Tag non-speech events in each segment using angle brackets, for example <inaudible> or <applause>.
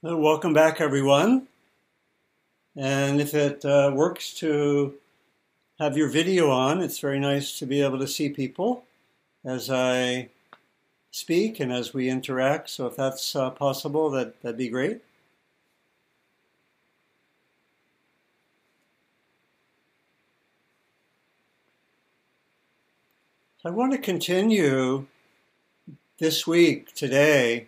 Well, welcome back, everyone. And if it uh, works to have your video on, it's very nice to be able to see people as I speak and as we interact. So if that's uh, possible, that, that'd be great. I want to continue this week, today,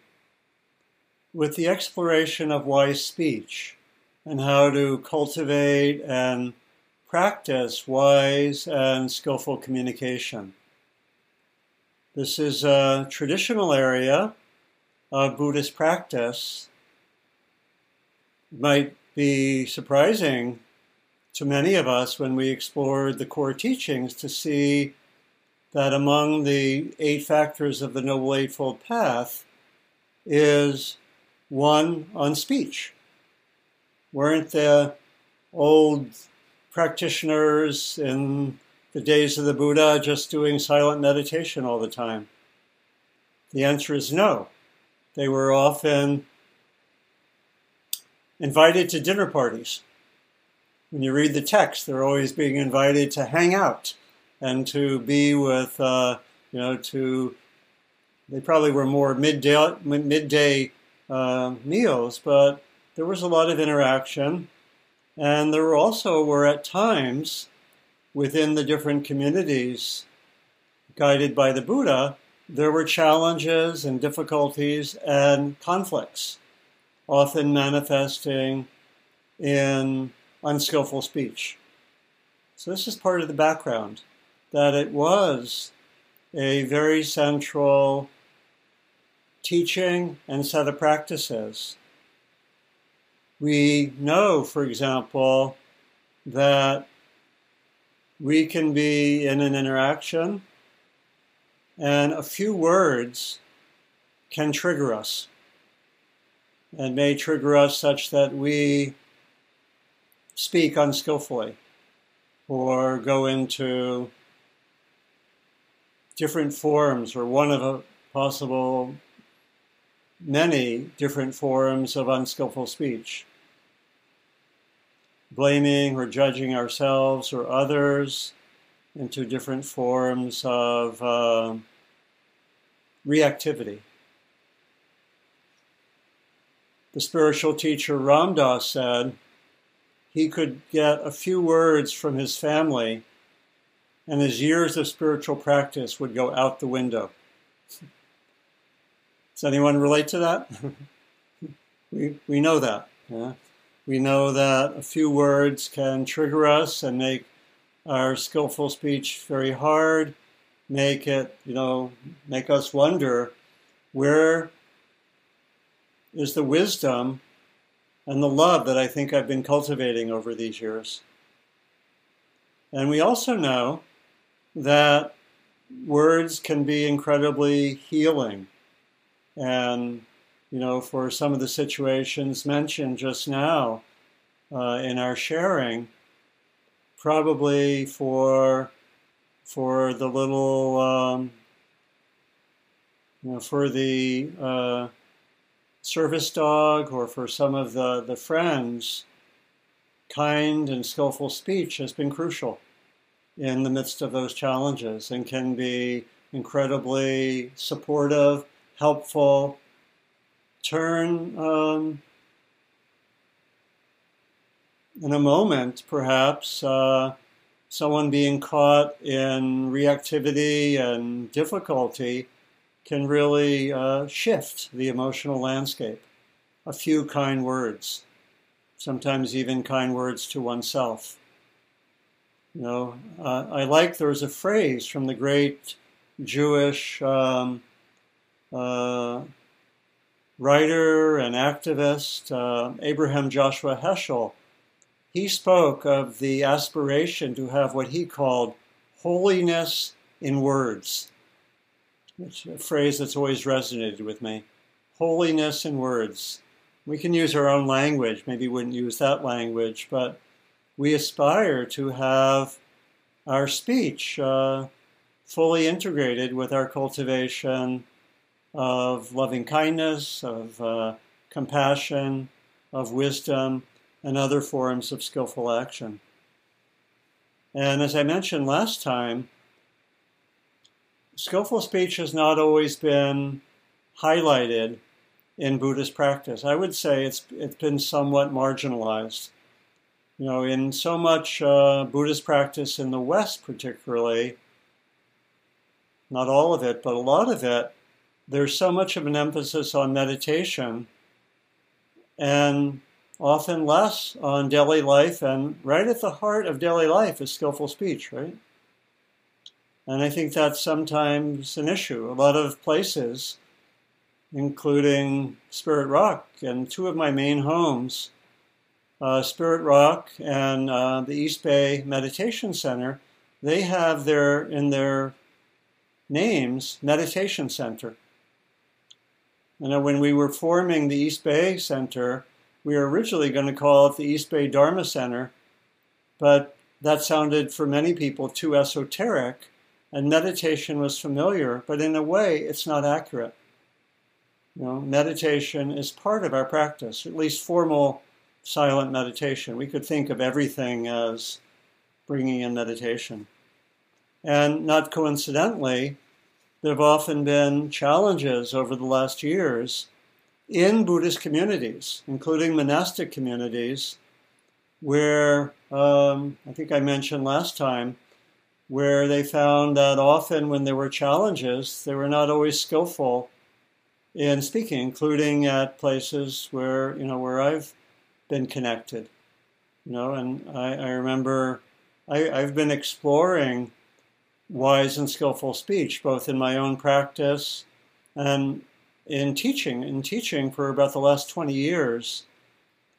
with the exploration of wise speech and how to cultivate and practice wise and skillful communication. This is a traditional area of Buddhist practice. It might be surprising to many of us when we explored the core teachings to see that among the eight factors of the Noble Eightfold Path is one on speech. Weren't the old practitioners in the days of the Buddha just doing silent meditation all the time? The answer is no. They were often invited to dinner parties. When you read the text, they're always being invited to hang out and to be with, uh, you know, to, they probably were more midday, midday uh, meals, but there was a lot of interaction. And there also were at times within the different communities guided by the Buddha, there were challenges and difficulties and conflicts, often manifesting in unskillful speech. So, this is part of the background that it was a very central teaching and set of practices. We know, for example, that we can be in an interaction and a few words can trigger us and may trigger us such that we speak unskillfully or go into different forms or one of a possible many different forms of unskillful speech. Blaming or judging ourselves or others into different forms of uh, reactivity. The spiritual teacher Ram Dass said he could get a few words from his family, and his years of spiritual practice would go out the window. Does anyone relate to that? <laughs> we, we know that. Yeah? We know that a few words can trigger us and make our skillful speech very hard, make it, you know, make us wonder where is the wisdom and the love that I think I've been cultivating over these years. And we also know that words can be incredibly healing and, you know, for some of the situations mentioned just now uh, in our sharing, probably for for the little, um, you know, for the uh, service dog or for some of the, the friends, kind and skillful speech has been crucial in the midst of those challenges and can be incredibly supportive helpful. Turn um, in a moment, perhaps, uh, someone being caught in reactivity and difficulty can really uh, shift the emotional landscape. A few kind words, sometimes even kind words to oneself. You know, uh, I like there's a phrase from the great Jewish um, uh, writer and activist uh, Abraham Joshua Heschel, he spoke of the aspiration to have what he called holiness in words. It's a phrase that's always resonated with me. Holiness in words. We can use our own language, maybe wouldn't use that language, but we aspire to have our speech uh, fully integrated with our cultivation of loving kindness, of uh, compassion, of wisdom, and other forms of skillful action. And as I mentioned last time, skillful speech has not always been highlighted in Buddhist practice. I would say it's it's been somewhat marginalized. You know, in so much uh, Buddhist practice in the West, particularly, not all of it, but a lot of it, there's so much of an emphasis on meditation and often less on daily life. And right at the heart of daily life is skillful speech, right? And I think that's sometimes an issue. A lot of places, including Spirit Rock and two of my main homes, uh, Spirit Rock and uh, the East Bay Meditation Center, they have their in their names Meditation Center. You know, when we were forming the East Bay Center, we were originally going to call it the East Bay Dharma Center, but that sounded for many people too esoteric, and meditation was familiar, but in a way, it's not accurate. You know, meditation is part of our practice, at least formal silent meditation. We could think of everything as bringing in meditation. And not coincidentally, there have often been challenges over the last years in Buddhist communities, including monastic communities, where um, I think I mentioned last time, where they found that often when there were challenges, they were not always skillful in speaking, including at places where you know where I've been connected. You know, and I, I remember I, I've been exploring wise and skillful speech, both in my own practice and in teaching, in teaching for about the last 20 years,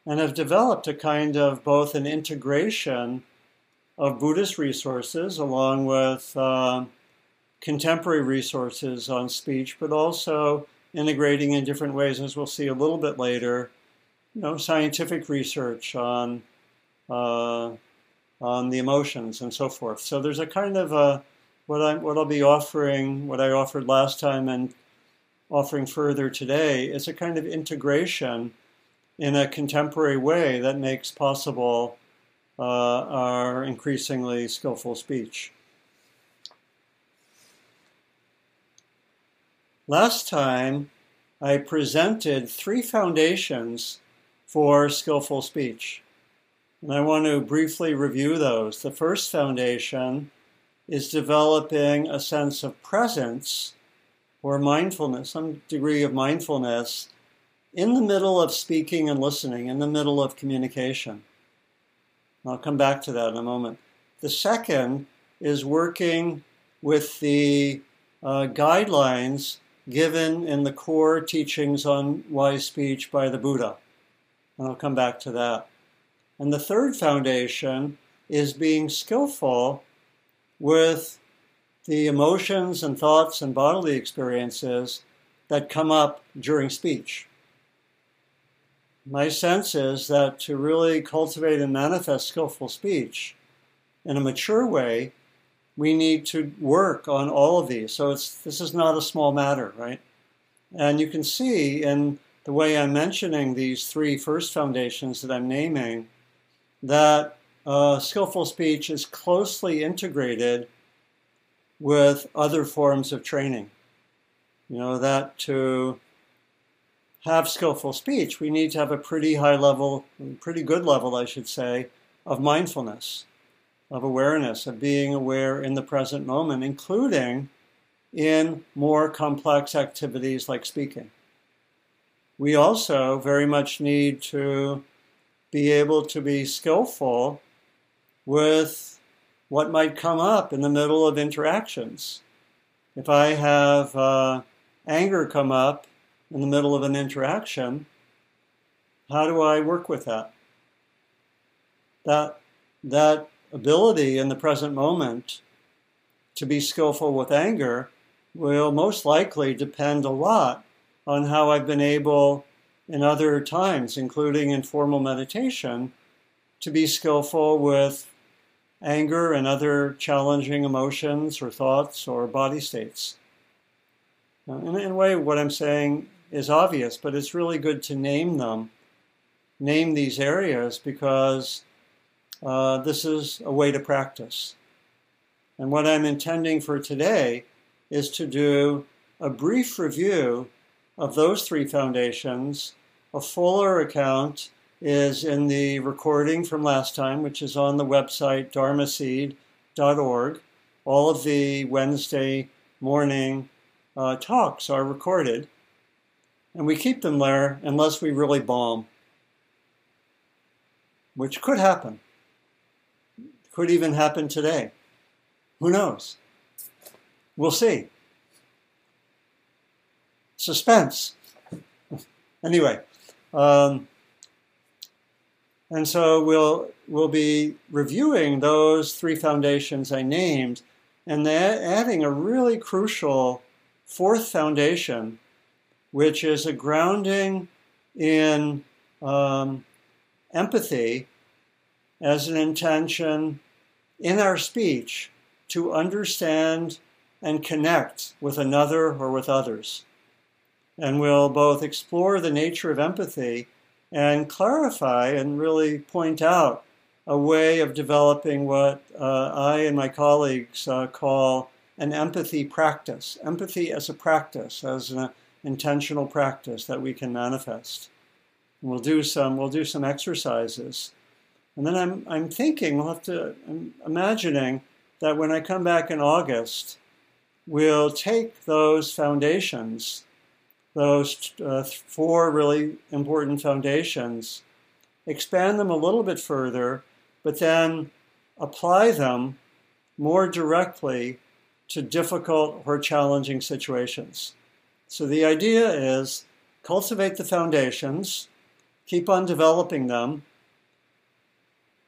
and have developed a kind of both an integration of Buddhist resources along with uh, contemporary resources on speech, but also integrating in different ways, as we'll see a little bit later, you know, scientific research on uh, on the emotions and so forth. So there's a kind of a what I'm what I'll be offering, what I offered last time, and offering further today is a kind of integration in a contemporary way that makes possible uh, our increasingly skillful speech. Last time, I presented three foundations for skillful speech. And I want to briefly review those. The first foundation is developing a sense of presence or mindfulness, some degree of mindfulness in the middle of speaking and listening, in the middle of communication. I'll come back to that in a moment. The second is working with the uh, guidelines given in the core teachings on wise speech by the Buddha. And I'll come back to that. And the third foundation is being skillful with the emotions and thoughts and bodily experiences that come up during speech. My sense is that to really cultivate and manifest skillful speech in a mature way, we need to work on all of these. So it's this is not a small matter, right? And you can see in the way I'm mentioning these three first foundations that I'm naming that uh, skillful speech is closely integrated with other forms of training. You know, that to have skillful speech, we need to have a pretty high level, pretty good level, I should say, of mindfulness, of awareness, of being aware in the present moment, including in more complex activities like speaking. We also very much need to be able to be skillful with what might come up in the middle of interactions. If I have uh, anger come up in the middle of an interaction, how do I work with that? That, that ability in the present moment to be skillful with anger will most likely depend a lot on how I've been able in other times, including in formal meditation, to be skillful with anger and other challenging emotions or thoughts or body states. in, in a way, what I'm saying is obvious, but it's really good to name them, name these areas because uh, this is a way to practice. And what I'm intending for today is to do a brief review of those three foundations. A fuller account is in the recording from last time, which is on the website dharmaseed.org. All of the Wednesday morning uh, talks are recorded, and we keep them there unless we really bomb, which could happen. Could even happen today. Who knows? We'll see. Suspense. <laughs> anyway, um, and so we'll we'll be reviewing those three foundations I named, and adding a really crucial fourth foundation, which is a grounding in um, empathy as an intention in our speech to understand and connect with another or with others. And we'll both explore the nature of empathy and clarify and really point out a way of developing what uh, I and my colleagues uh, call an empathy practice. Empathy as a practice, as an intentional practice that we can manifest. And we'll do some. We'll do some exercises, and then I'm I'm thinking we'll have to. I'm imagining that when I come back in August, we'll take those foundations, those uh, four really important foundations, expand them a little bit further, but then apply them more directly to difficult or challenging situations. So the idea is cultivate the foundations, keep on developing them,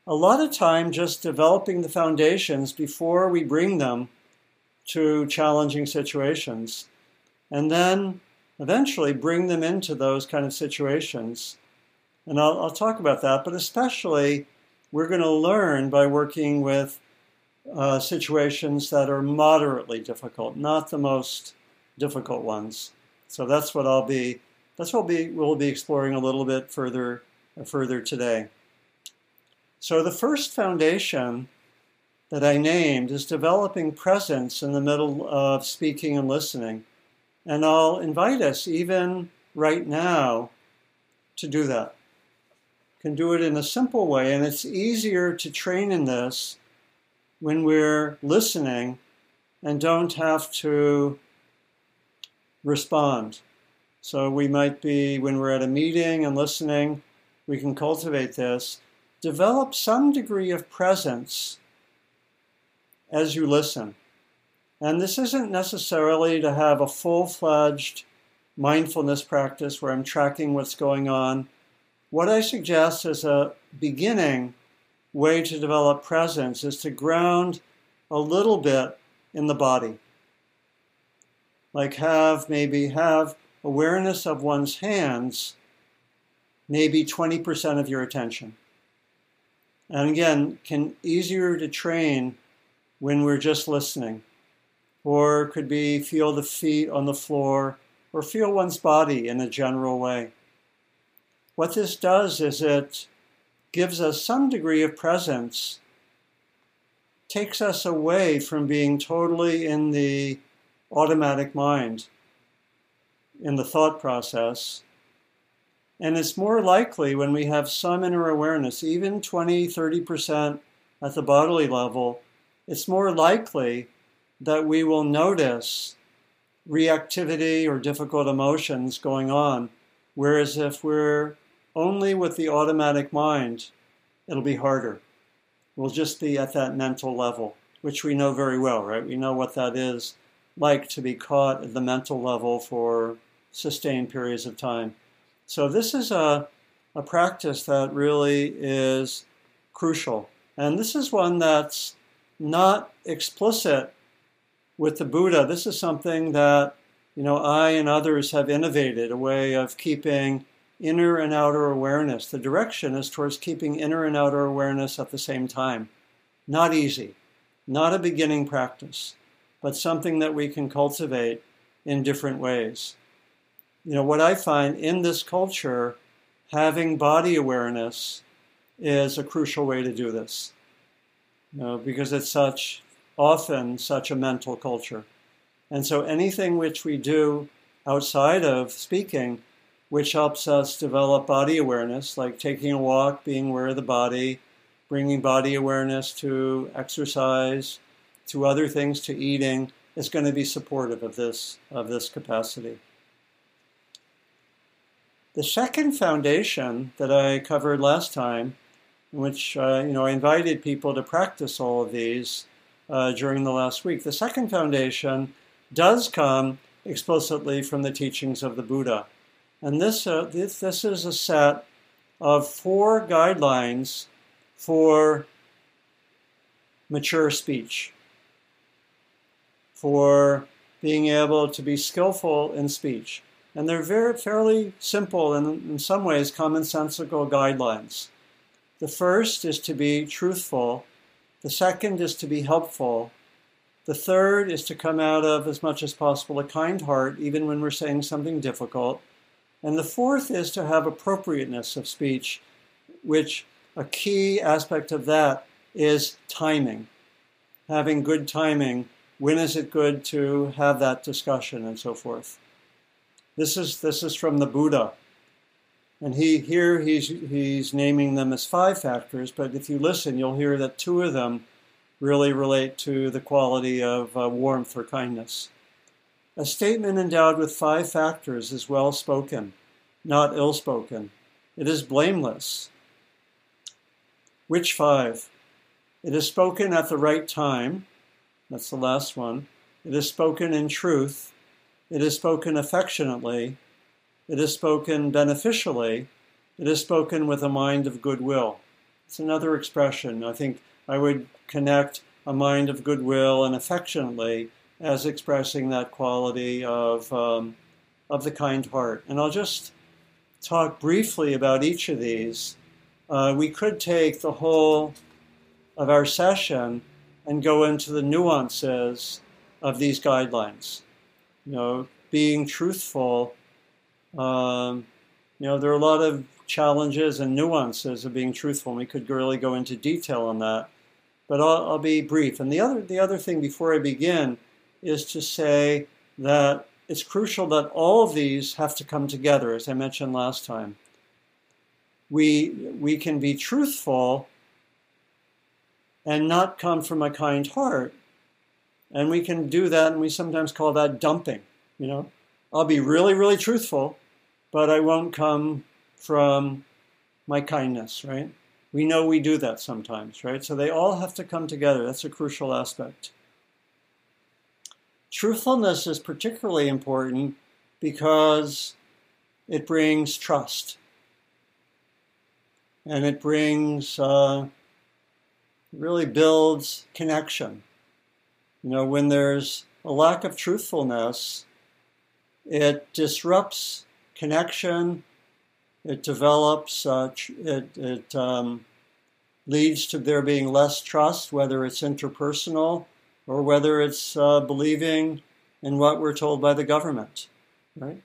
a lot of time just developing the foundations before we bring them to challenging situations. And then eventually bring them into those kind of situations. And I'll, I'll talk about that, but especially we're going to learn by working with uh, situations that are moderately difficult, not the most difficult ones. So that's what I'll be. That's what we'll be, we'll be exploring a little bit further, further today. So the first foundation that I named is developing presence in the middle of speaking and listening. And I'll invite us, even right now, to do that. Can do it in a simple way, and it's easier to train in this when we're listening and don't have to respond. So we might be, when we're at a meeting and listening, we can cultivate this develop some degree of presence as you listen. And this isn't necessarily to have a full fledged mindfulness practice where I'm tracking what's going on. What I suggest as a beginning way to develop presence is to ground a little bit in the body. Like have maybe have awareness of one's hands, maybe 20% of your attention. And again, can easier to train when we're just listening. Or could be feel the feet on the floor or feel one's body in a general way. What this does is it gives us some degree of presence, takes us away from being totally in the automatic mind, in the thought process, and it's more likely when we have some inner awareness, even 20, 30% at the bodily level, it's more likely that we will notice reactivity or difficult emotions going on. Whereas if we're only with the automatic mind, it'll be harder. We'll just be at that mental level, which we know very well, right? We know what that is like to be caught at the mental level for sustained periods of time. So this is a, a practice that really is crucial. And this is one that's not explicit with the Buddha. This is something that, you know, I and others have innovated, a way of keeping inner and outer awareness. The direction is towards keeping inner and outer awareness at the same time. Not easy, not a beginning practice, but something that we can cultivate in different ways. you know, what I find in this culture, having body awareness is a crucial way to do this. You know, because it's such often such a mental culture. And so anything which we do outside of speaking, which helps us develop body awareness, like taking a walk, being aware of the body, bringing body awareness to exercise, to other things, to eating, is going to be supportive of this, of this capacity. The second foundation that I covered last time, in which uh, you know I invited people to practice all of these uh, during the last week, the second foundation does come explicitly from the teachings of the Buddha, and this uh, this, this is a set of four guidelines for mature speech, for being able to be skillful in speech. And they're very fairly simple and in some ways commonsensical guidelines. The first is to be truthful. The second is to be helpful. The third is to come out of as much as possible a kind heart, even when we're saying something difficult. And the fourth is to have appropriateness of speech, which a key aspect of that is timing. Having good timing. When is it good to have that discussion and so forth? This is this is from the Buddha, and he here he's he's naming them as five factors. But if you listen, you'll hear that two of them really relate to the quality of uh, warmth or kindness. A statement endowed with five factors is well spoken, not ill spoken. It is blameless. Which five? It is spoken at the right time. That's the last one. It is spoken in truth. It is spoken affectionately. It is spoken beneficially. It is spoken with a mind of goodwill. It's another expression. I think I would connect a mind of goodwill and affectionately as expressing that quality of, um, of the kind heart. And I'll just talk briefly about each of these. Uh, we could take the whole of our session and go into the nuances of these guidelines you know, being truthful. Um, you know, there are a lot of challenges and nuances of being truthful. And we could really go into detail on that, but I'll, I'll be brief. And the other, the other thing before I begin is to say that it's crucial that all of these have to come together, as I mentioned last time. We, we can be truthful and not come from a kind heart, and we can do that, and we sometimes call that dumping. You know, I'll be really, really truthful, but I won't come from my kindness, right? We know we do that sometimes, right? So they all have to come together. That's a crucial aspect. Truthfulness is particularly important because it brings trust and it brings, uh, really builds connection. You know, when there's a lack of truthfulness, it disrupts connection. It develops. Uh, it it um, leads to there being less trust, whether it's interpersonal or whether it's uh, believing in what we're told by the government. Right.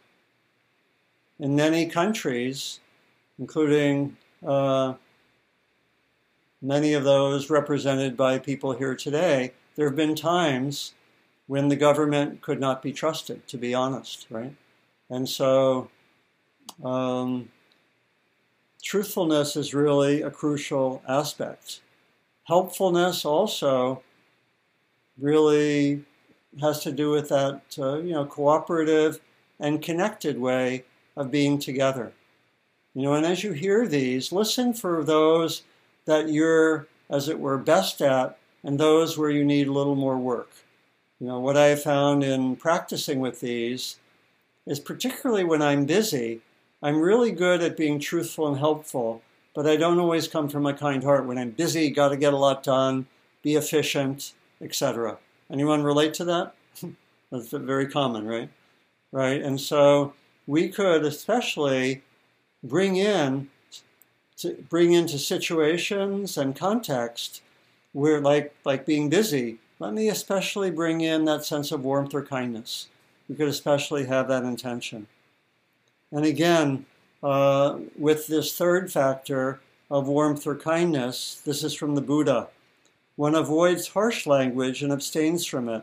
In many countries, including uh, many of those represented by people here today, there have been times when the government could not be trusted, to be honest, right? And so um, truthfulness is really a crucial aspect. Helpfulness also really has to do with that, uh, you know, cooperative and connected way of being together. You know, and as you hear these, listen for those that you're, as it were, best at and those where you need a little more work. You know, what I have found in practicing with these is particularly when I'm busy, I'm really good at being truthful and helpful, but I don't always come from a kind heart. When I'm busy, got to get a lot done, be efficient, etc. Anyone relate to that? <laughs> That's very common, right? Right? And so we could especially bring in to bring into situations and context we're like like being busy. Let me especially bring in that sense of warmth or kindness. We could especially have that intention. And again, uh, with this third factor of warmth or kindness, this is from the Buddha. One avoids harsh language and abstains from it.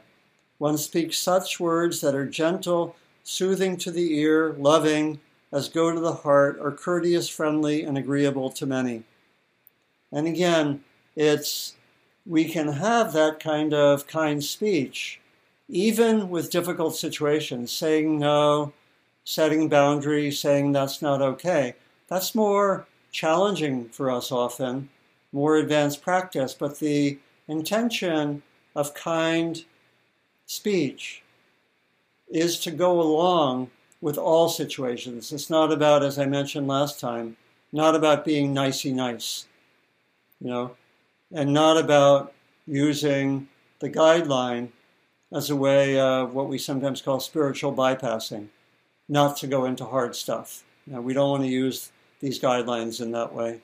One speaks such words that are gentle, soothing to the ear, loving, as go to the heart, are courteous, friendly, and agreeable to many. And again, it's we can have that kind of kind speech, even with difficult situations, saying no, setting boundaries, saying that's not okay. That's more challenging for us often, more advanced practice, but the intention of kind speech is to go along with all situations. It's not about, as I mentioned last time, not about being nicey nice, you know, and not about using the guideline as a way of what we sometimes call spiritual bypassing, not to go into hard stuff. Know, we don't want to use these guidelines in that way.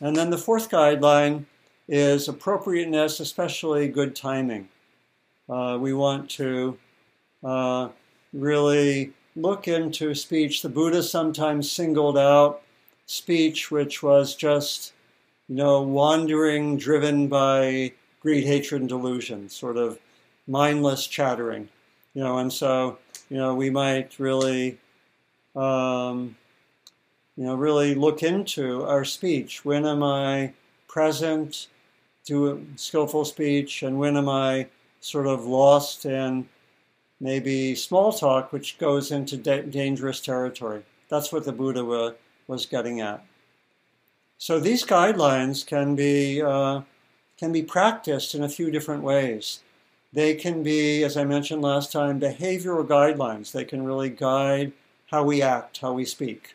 And then the fourth guideline is appropriateness, especially good timing. Uh, we want to uh, really look into speech. The Buddha sometimes singled out speech which was just, you know, wandering, driven by greed, hatred, and delusion, sort of mindless chattering, you know, and so, you know, we might really, um, you know, really look into our speech. When am I present? Do skillful speech, and when am I sort of lost in maybe small talk, which goes into da- dangerous territory. That's what the Buddha wa- was getting at. So these guidelines can be uh, can be practiced in a few different ways. They can be, as I mentioned last time, behavioral guidelines. They can really guide how we act, how we speak.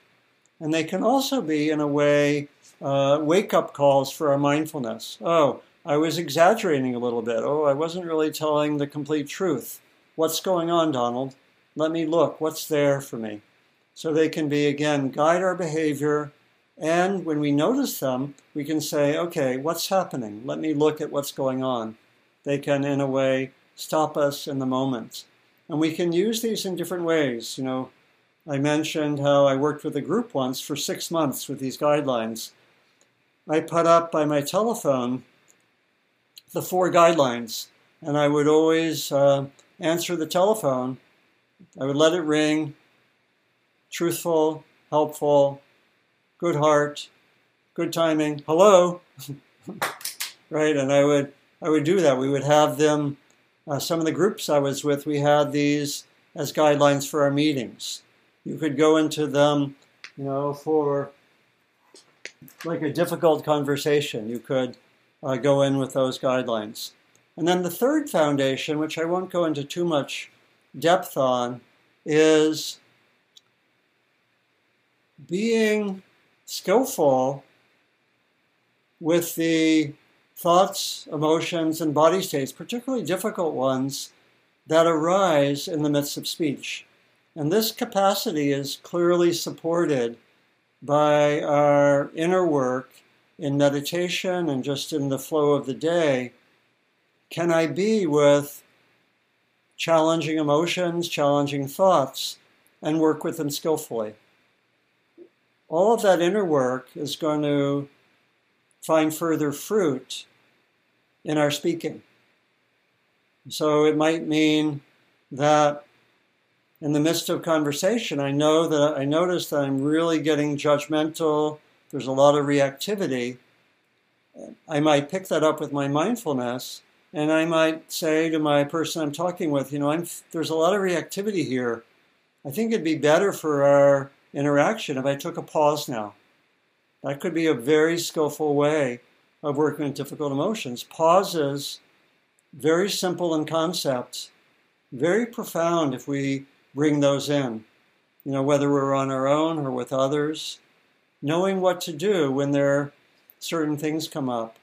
And they can also be, in a way, uh, wake up calls for our mindfulness. Oh, I was exaggerating a little bit. Oh, I wasn't really telling the complete truth. What's going on, Donald? Let me look. What's there for me? So they can be, again, guide our behavior. And when we notice them, we can say, okay, what's happening? Let me look at what's going on. They can, in a way, stop us in the moment. And we can use these in different ways. You know, I mentioned how I worked with a group once for six months with these guidelines. I put up by my telephone the four guidelines, and I would always uh, answer the telephone. I would let it ring, truthful, helpful, good heart, good timing, hello, <laughs> right? And I would I would do that. We would have them. Uh, some of the groups I was with, we had these as guidelines for our meetings. You could go into them, you know, for like a difficult conversation. You could uh, go in with those guidelines. And then the third foundation, which I won't go into too much depth on, is being skillful with the thoughts, emotions, and body states, particularly difficult ones, that arise in the midst of speech. And this capacity is clearly supported by our inner work in meditation and just in the flow of the day, can I be with challenging emotions, challenging thoughts, and work with them skillfully? All of that inner work is going to find further fruit in our speaking. So it might mean that in the midst of conversation, I know that I notice that I'm really getting judgmental there's a lot of reactivity, I might pick that up with my mindfulness and I might say to my person I'm talking with, you know, I'm, there's a lot of reactivity here. I think it'd be better for our interaction if I took a pause now. That could be a very skillful way of working with difficult emotions. Pauses, very simple in concept, very profound if we bring those in. You know, whether we're on our own or with others, knowing what to do when there are certain things come up,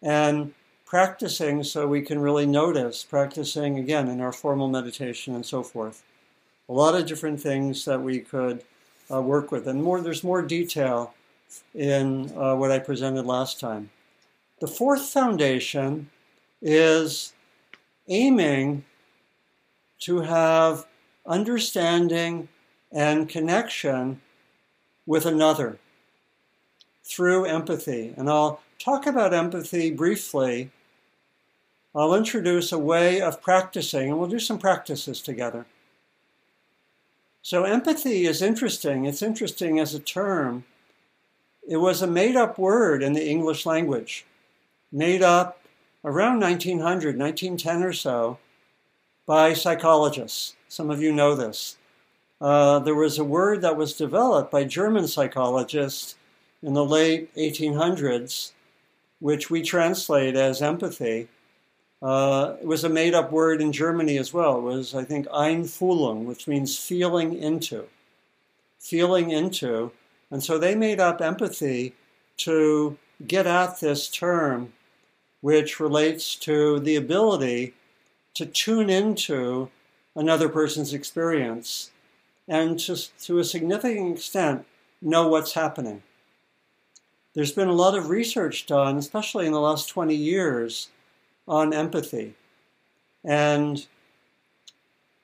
and practicing so we can really notice, practicing again in our formal meditation and so forth. A lot of different things that we could uh, work with, and more. There's more detail in uh, what I presented last time. The fourth foundation is aiming to have understanding and connection with another through empathy. And I'll talk about empathy briefly. I'll introduce a way of practicing, and we'll do some practices together. So, empathy is interesting. It's interesting as a term. It was a made up word in the English language, made up around 1900, 1910 or so, by psychologists. Some of you know this. Uh, there was a word that was developed by German psychologists in the late 1800s, which we translate as empathy. Uh, it was a made up word in Germany as well. It was, I think, Einfühlung, which means feeling into. Feeling into. And so they made up empathy to get at this term, which relates to the ability to tune into another person's experience and to, to a significant extent, know what's happening. There's been a lot of research done, especially in the last 20 years, on empathy. And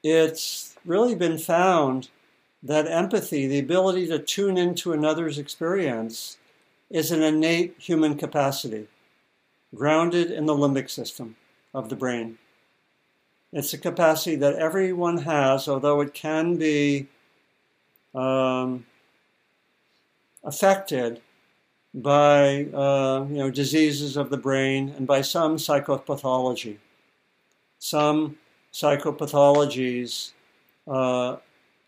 it's really been found that empathy, the ability to tune into another's experience, is an innate human capacity, grounded in the limbic system of the brain. It's a capacity that everyone has, although it can be um, affected by uh, you know diseases of the brain and by some psychopathology. Some psychopathologies uh,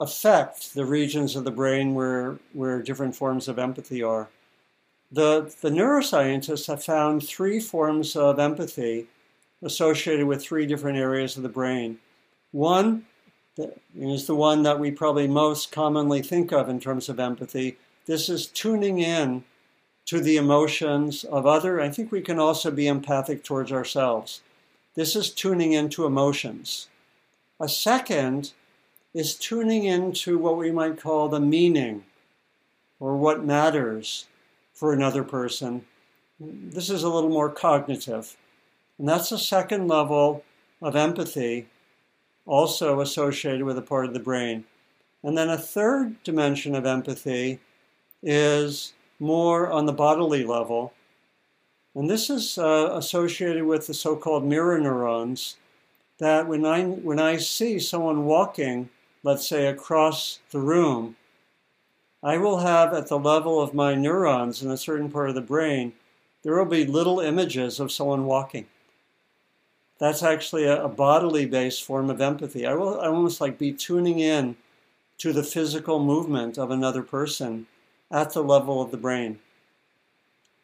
affect the regions of the brain where where different forms of empathy are. The, the neuroscientists have found three forms of empathy associated with three different areas of the brain. One is the one that we probably most commonly think of in terms of empathy. This is tuning in to the emotions of other. I think we can also be empathic towards ourselves. This is tuning into emotions. A second is tuning into what we might call the meaning or what matters for another person. This is a little more cognitive. And that's a second level of empathy, also associated with a part of the brain. And then a third dimension of empathy is more on the bodily level. And this is uh, associated with the so called mirror neurons that when I, when I see someone walking, let's say across the room, I will have at the level of my neurons in a certain part of the brain, there will be little images of someone walking. That's actually a, a bodily based form of empathy. I will I almost like be tuning in to the physical movement of another person at the level of the brain.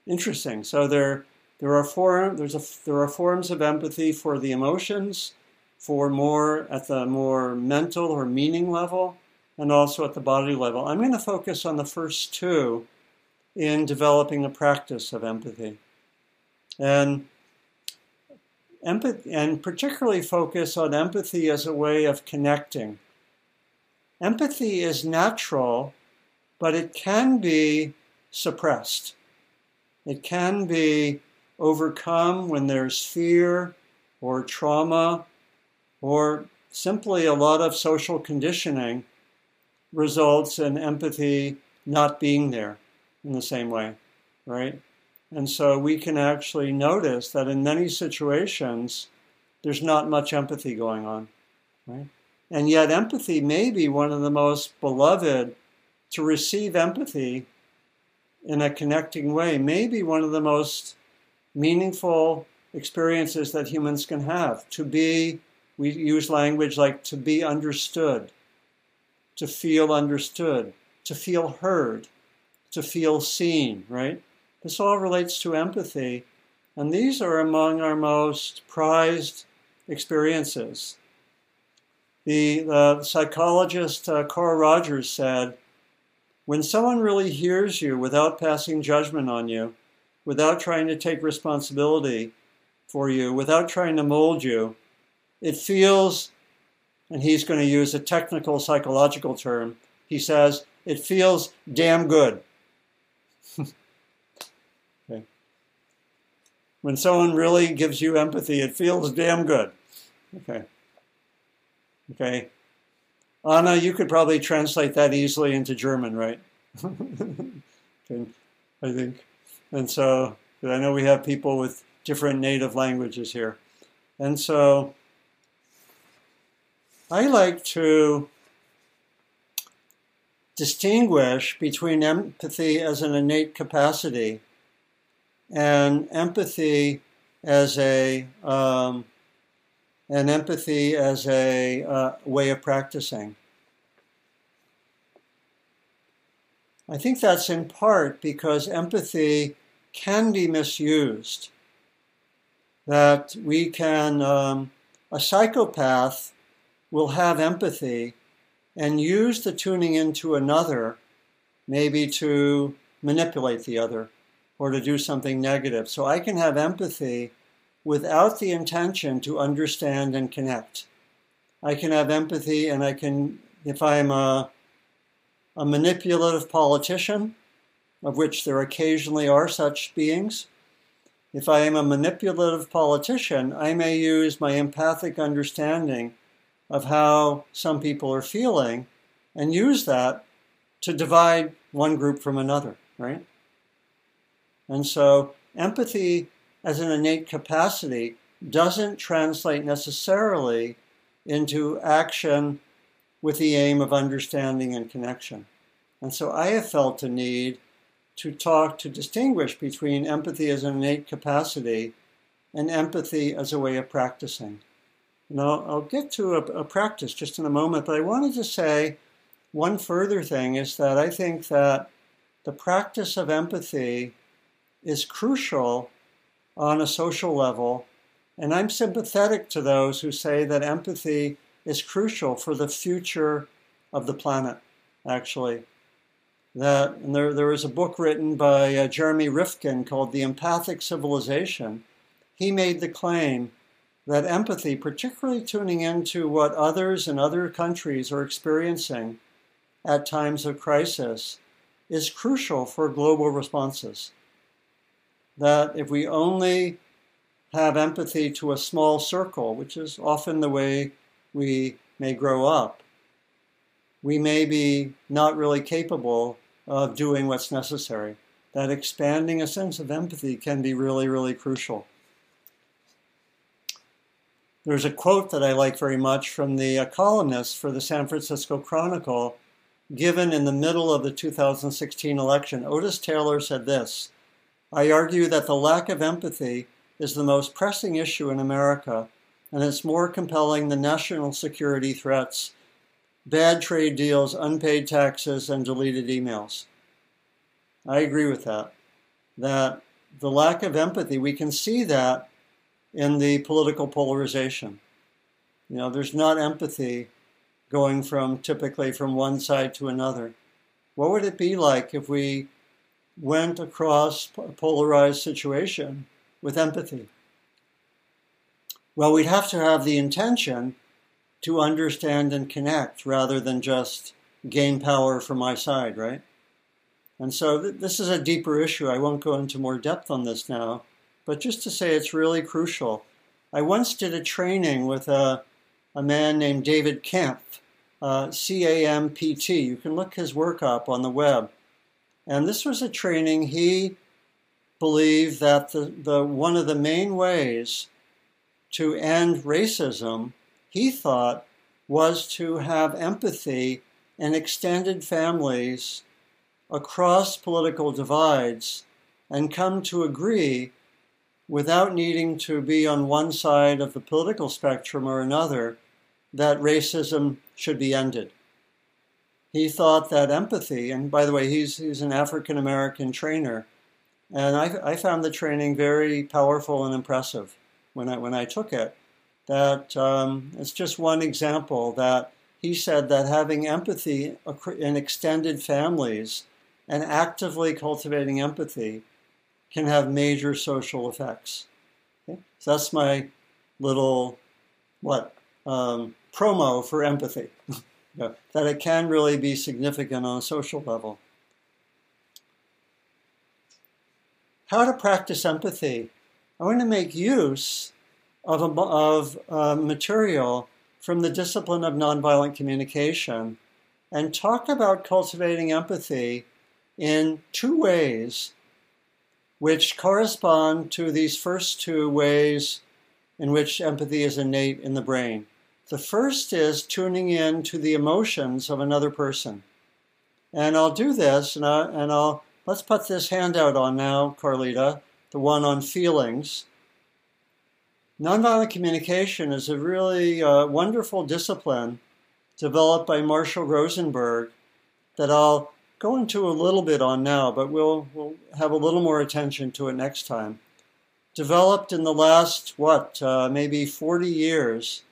Interesting. So there, there are form, there's a, there are forms of empathy for the emotions, for more at the more mental or meaning level, and also at the body level. I'm going to focus on the first two in developing a practice of empathy, and empathy, and particularly focus on empathy as a way of connecting. Empathy is natural but it can be suppressed. It can be overcome when there's fear or trauma or simply a lot of social conditioning results in empathy not being there in the same way, right? And so we can actually notice that in many situations, there's not much empathy going on, right? And yet, empathy may be one of the most beloved to receive empathy in a connecting way may be one of the most meaningful experiences that humans can have. To be, we use language like to be understood, to feel understood, to feel heard, to feel seen, right? This all relates to empathy, and these are among our most prized experiences. The psychologist uh, Carl Rogers said, when someone really hears you without passing judgment on you, without trying to take responsibility for you, without trying to mold you, it feels, and he's going to use a technical psychological term, he says, it feels damn good. <laughs> okay. When someone really gives you empathy, it feels damn good. Okay. Okay. Anna, you could probably translate that easily into German, right? <laughs> I think. And so, I know we have people with different native languages here. And so, I like to distinguish between empathy as an innate capacity and empathy as a um, and empathy as a uh, way of practicing. I think that's in part because empathy can be misused. That we can, um, a psychopath will have empathy and use the tuning into another maybe to manipulate the other or to do something negative. So I can have empathy without the intention to understand and connect. I can have empathy and I can, if I'm a, a manipulative politician, of which there occasionally are such beings, if I am a manipulative politician, I may use my empathic understanding of how some people are feeling and use that to divide one group from another, right? And so empathy as an innate capacity doesn't translate necessarily into action with the aim of understanding and connection. And so I have felt a need to talk to distinguish between empathy as an innate capacity and empathy as a way of practicing. And I'll, get to a, a practice just in a moment, but I wanted to say one further thing is that I think that the practice of empathy is crucial on a social level, and I'm sympathetic to those who say that empathy is crucial for the future of the planet, actually. That, and there, there was a book written by uh, Jeremy Rifkin called The Empathic Civilization. He made the claim that empathy, particularly tuning into what others in other countries are experiencing at times of crisis, is crucial for global responses. That if we only have empathy to a small circle, which is often the way we may grow up, we may be not really capable of doing what's necessary. That expanding a sense of empathy can be really, really crucial. There's a quote that I like very much from the uh, columnist for the San Francisco Chronicle, given in the middle of the 2016 election. Otis Taylor said this I argue that the lack of empathy is the most pressing issue in America, and it's more compelling than national security threats, bad trade deals, unpaid taxes, and deleted emails. I agree with that. That the lack of empathy, we can see that in the political polarization. You know, there's not empathy going from typically from one side to another. What would it be like if we went across a polarized situation with empathy? Well, we'd have to have the intention to understand and connect rather than just gain power for my side, right? And so th- this is a deeper issue. I won't go into more depth on this now, but just to say it's really crucial. I once did a training with a, a man named David Campt, uh, C A M P T. You can look his work up on the web. And this was a training he believed that the, the one of the main ways to end racism, he thought, was to have empathy and extended families across political divides and come to agree without needing to be on one side of the political spectrum or another, that racism should be ended. He thought that empathy, and by the way, he's, he's an African American trainer, and I, I found the training very powerful and impressive when I, when I took it. That um, it's just one example that he said that having empathy in extended families and actively cultivating empathy can have major social effects. Okay? So that's my little what um, promo for empathy. <laughs> yeah, that it can really be significant on a social level. How to practice empathy? I want to make use of, a, of uh, material from the discipline of nonviolent communication and talk about cultivating empathy in two ways, which correspond to these first two ways in which empathy is innate in the brain. The first is tuning in to the emotions of another person. And I'll do this, and, I, and I'll let's put this handout on now, Carlita, the one on feelings. Nonviolent communication is a really uh, wonderful discipline developed by Marshall Rosenberg that I'll go into a little bit on now, but we'll, we'll have a little more attention to it next time. Developed in the last, what, uh, maybe 40 years,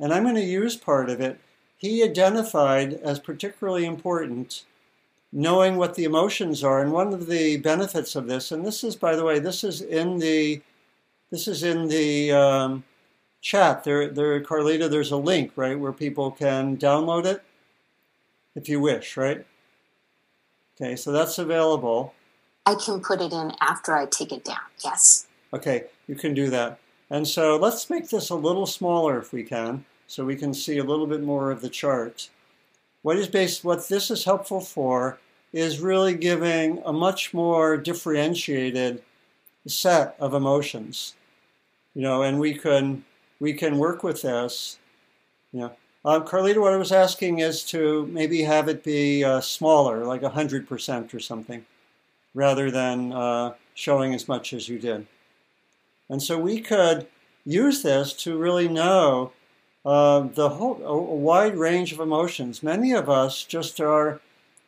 and I'm going to use part of it. He identified as particularly important knowing what the emotions are. And one of the benefits of this, and this is, by the way, this is in the this is in the um, chat. There, there, Carlita. There's a link, right, where people can download it if you wish, right? Okay, so that's available. I can put it in after I take it down. Yes. Okay, you can do that. And so let's make this a little smaller if we can, so we can see a little bit more of the chart. What is based, what this is helpful for is really giving a much more differentiated set of emotions. You know, and we can we can work with this. You know, um, Carlita, what I was asking is to maybe have it be uh, smaller, like hundred percent or something, rather than uh, showing as much as you did. And so we could use this to really know uh, the whole a, a wide range of emotions. Many of us just are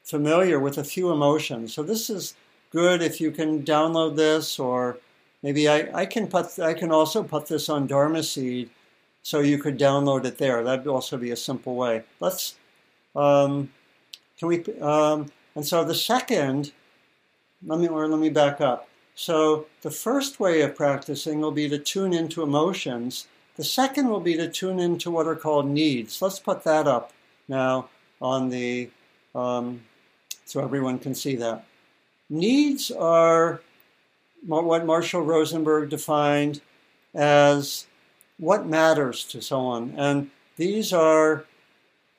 familiar with a few emotions. So this is good if you can download this, or maybe I, I can put I can also put this on Dharma Seed, so you could download it there. That'd also be a simple way. Let's um, can we um, and so the second let me or let me back up. So the first way of practicing will be to tune into emotions. The second will be to tune into what are called needs. Let's put that up now on the um, so everyone can see that. Needs are what Marshall Rosenberg defined as what matters to someone. And these are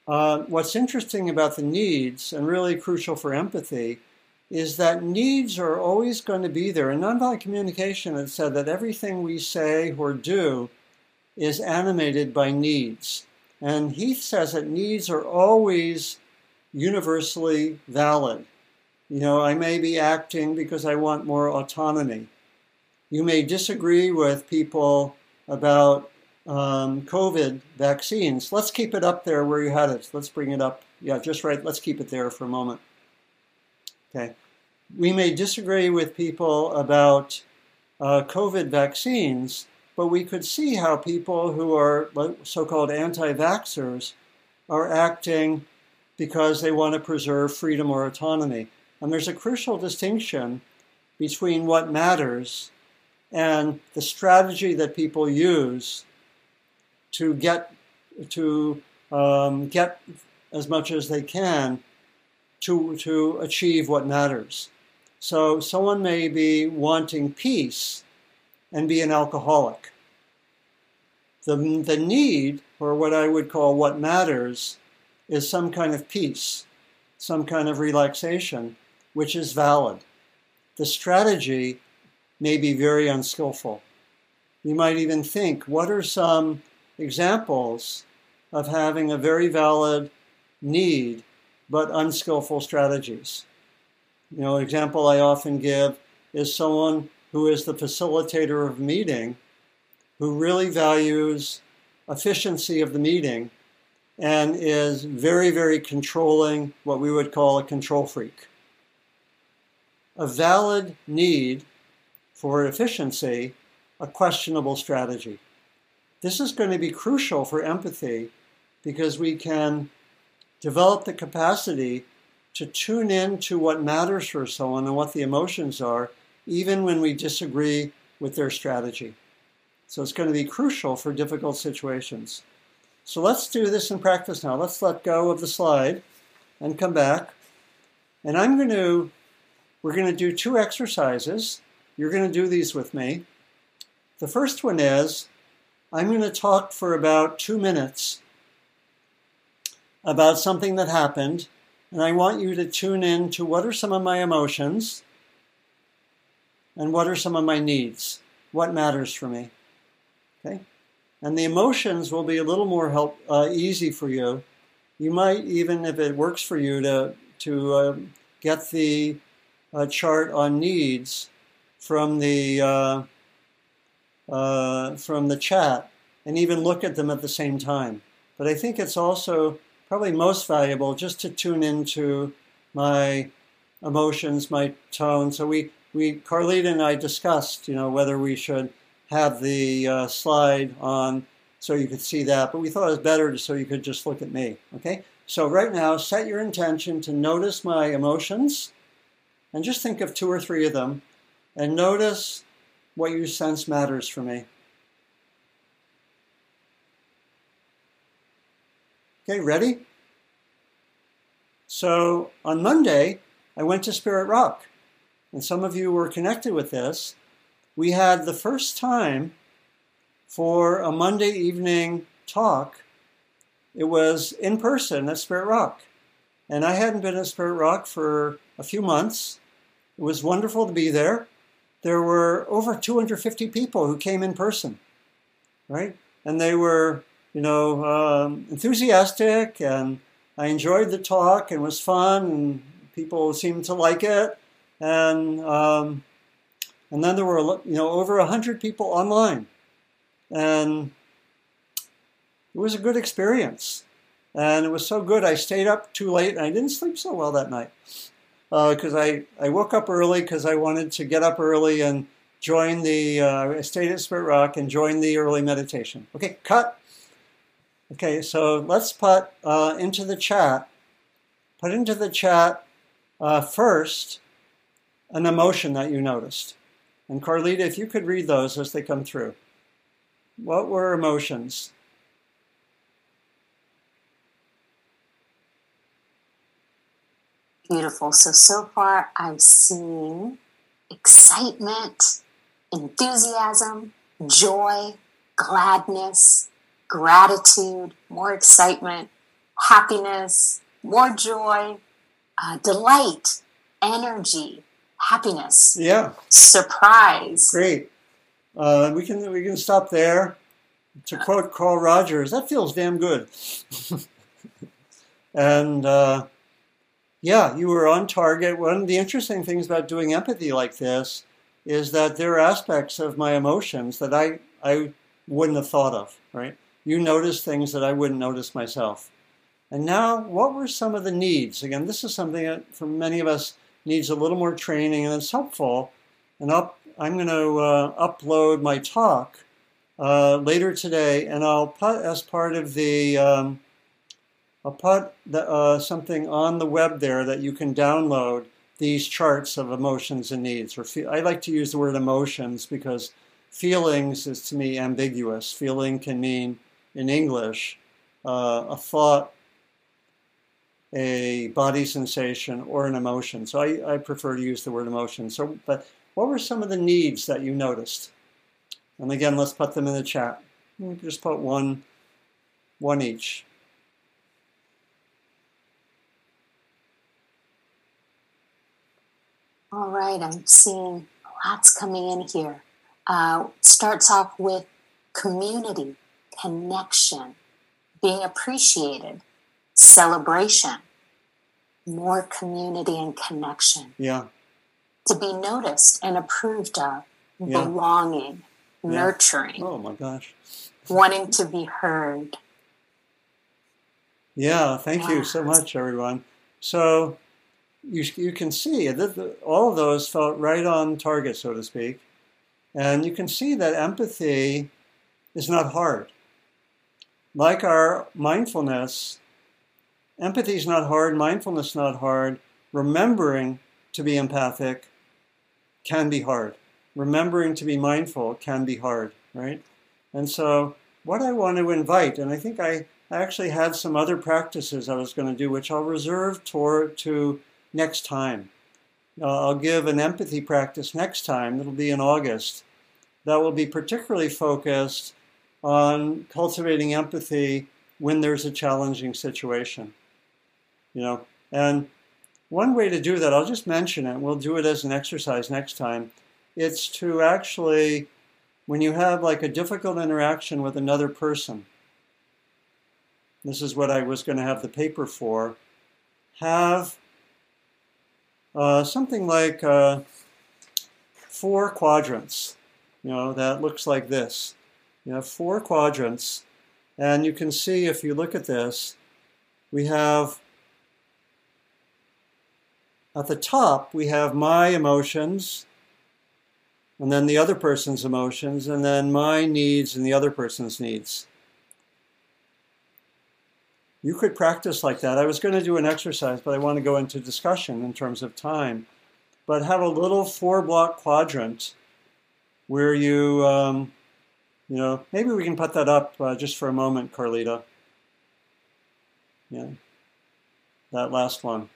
uh, what's interesting about the needs and really crucial for empathy is that needs are always going to be there. In nonviolent communication, it said that everything we say or do is animated by needs. And Heath says that needs are always universally valid. You know, I may be acting because I want more autonomy. You may disagree with people about um, COVID vaccines. Let's keep it up there where you had it. Let's bring it up. Yeah, just right. Let's keep it there for a moment. Okay. We may disagree with people about uh, COVID vaccines, but we could see how people who are so called anti vaxxers are acting because they want to preserve freedom or autonomy. And there's a crucial distinction between what matters and the strategy that people use to get to um, get as much as they can to, to achieve what matters. So someone may be wanting peace and be an alcoholic. The, the need, or what I would call what matters, is some kind of peace, some kind of relaxation, which is valid. The strategy may be very unskillful. You might even think, what are some examples of having a very valid need but unskillful strategies? You know, example I often give is someone who is the facilitator of a meeting who really values efficiency of the meeting and is very, very controlling, what we would call a control freak a valid need for efficiency, a questionable strategy. This is going to be crucial for empathy because we can develop the capacity to tune in to what matters for someone and what the emotions are, even when we disagree with their strategy. So it's going to be crucial for difficult situations. So let's do this in practice now. Let's let go of the slide and come back. And I'm going to we're going to do two exercises. You're going to do these with me. The first one is I'm going to talk for about two minutes about something that happened, and I want you to tune in to what are some of my emotions and what are some of my needs, what matters for me. Okay? And the emotions will be a little more help uh, easy for you. You might even, if it works for you, to to uh, get the uh, chart on needs from the uh, uh, from the chat and even look at them at the same time. But I think it's also probably most valuable just to tune into my emotions, my tone. So we, we Carlita and I discussed, you know, whether we should have the uh, slide on so you could see that, but we thought it was better so you could just look at me. Okay? So right now, set your intention to notice my emotions and just think of two or three of them and notice what you sense matters for me. Okay, ready? So on Monday, I went to Spirit Rock, and some of you were connected with this. We had the first time for a Monday evening talk. It was in person at Spirit Rock. And I hadn't been at Spirit Rock for a few months. It was wonderful to be there. There were over 250 people who came in person, right? And they were you know, um, enthusiastic, and I enjoyed the talk and was fun, and people seemed to like it, and um, and then there were you know over a hundred people online, and it was a good experience, and it was so good. I stayed up too late, and I didn't sleep so well that night because uh, I I woke up early because I wanted to get up early and join the. Uh, I stayed at Spirit Rock and join the early meditation. Okay, cut. Okay, so let's put uh, into the chat, put into the chat uh, first an emotion that you noticed. And Carlita, if you could read those as they come through. What were emotions? Beautiful. So, so far I've seen excitement, enthusiasm, joy, gladness, gratitude, more excitement, happiness, more joy, uh, delight, energy, happiness. Yeah. Surprise. Great. Uh, we can we can stop there. To quote Carl Rogers, that feels damn good. <laughs> and uh, yeah, you were on target. One of the interesting things about doing empathy like this is that there are aspects of my emotions that I I wouldn't have thought of. Right you notice things that I wouldn't notice myself. And now, what were some of the needs? Again, this is something that for many of us needs a little more training and it's helpful. And up, I'm going to uh, upload my talk uh, later today, and I'll put as part of the, um, I'll put the, uh, something on the web there that you can download these charts of emotions and needs. Or fe- I like to use the word emotions because feelings is to me ambiguous. Feeling can mean in English uh, a thought, a body sensation, or an emotion. So I, I prefer to use the word emotion. So, but what were some of the needs that you noticed? And again, let's put them in the chat. Just put one, one each. All right, I'm seeing lots coming in here. Uh, starts off with community connection, being appreciated, celebration, more community and connection. Yeah. To be noticed and approved of, yeah. belonging, yeah. nurturing. Oh my gosh. wanting to be heard. Yeah, thank yeah. you so much, everyone. So you, you can see that all of those felt right on target, so to speak. And you can see that empathy is not hard like our mindfulness, empathy is not hard, mindfulness not hard. Remembering to be empathic can be hard. Remembering to be mindful can be hard, right? And so, what I want to invite, and I think I actually had some other practices I was going to do, which I'll reserve toward to next time. Uh, I'll give an empathy practice next time. It'll be in August. That will be particularly focused on cultivating empathy when there's a challenging situation. You know, and one way to do that, I'll just mention it, we'll do it as an exercise next time. It's to actually, when you have like a difficult interaction with another person, this is what I was going to have the paper for, have uh, something like uh, four quadrants, you know, that looks like this. You have four quadrants, and you can see if you look at this, we have at the top, we have my emotions, and then the other person's emotions, and then my needs and the other person's needs. You could practice like that. I was going to do an exercise, but I want to go into discussion in terms of time. But have a little four block quadrant where you, um, you know, maybe we can put that up uh, just for a moment, Carlita. Yeah, that last one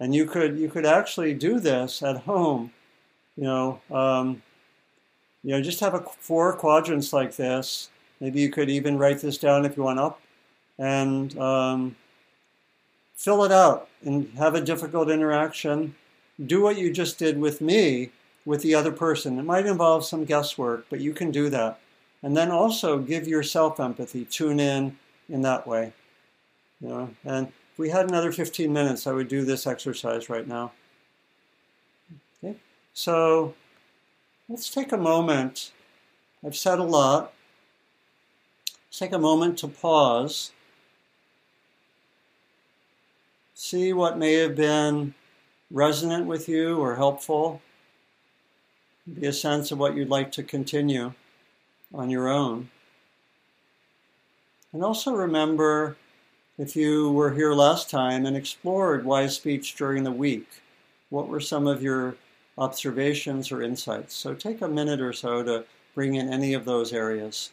and you could you could actually do this at home you know um, you know just have a four quadrants like this maybe you could even write this down if you want up and um, fill it out and have a difficult interaction do what you just did with me with the other person it might involve some guesswork but you can do that and then also give yourself empathy tune in in that way you know and if we had another 15 minutes, I would do this exercise right now. Okay, so let's take a moment. I've said a lot. Let's take a moment to pause. See what may have been resonant with you or helpful. Be a sense of what you'd like to continue on your own. And also remember if you were here last time and explored wise speech during the week, what were some of your observations or insights? So take a minute or so to bring in any of those areas.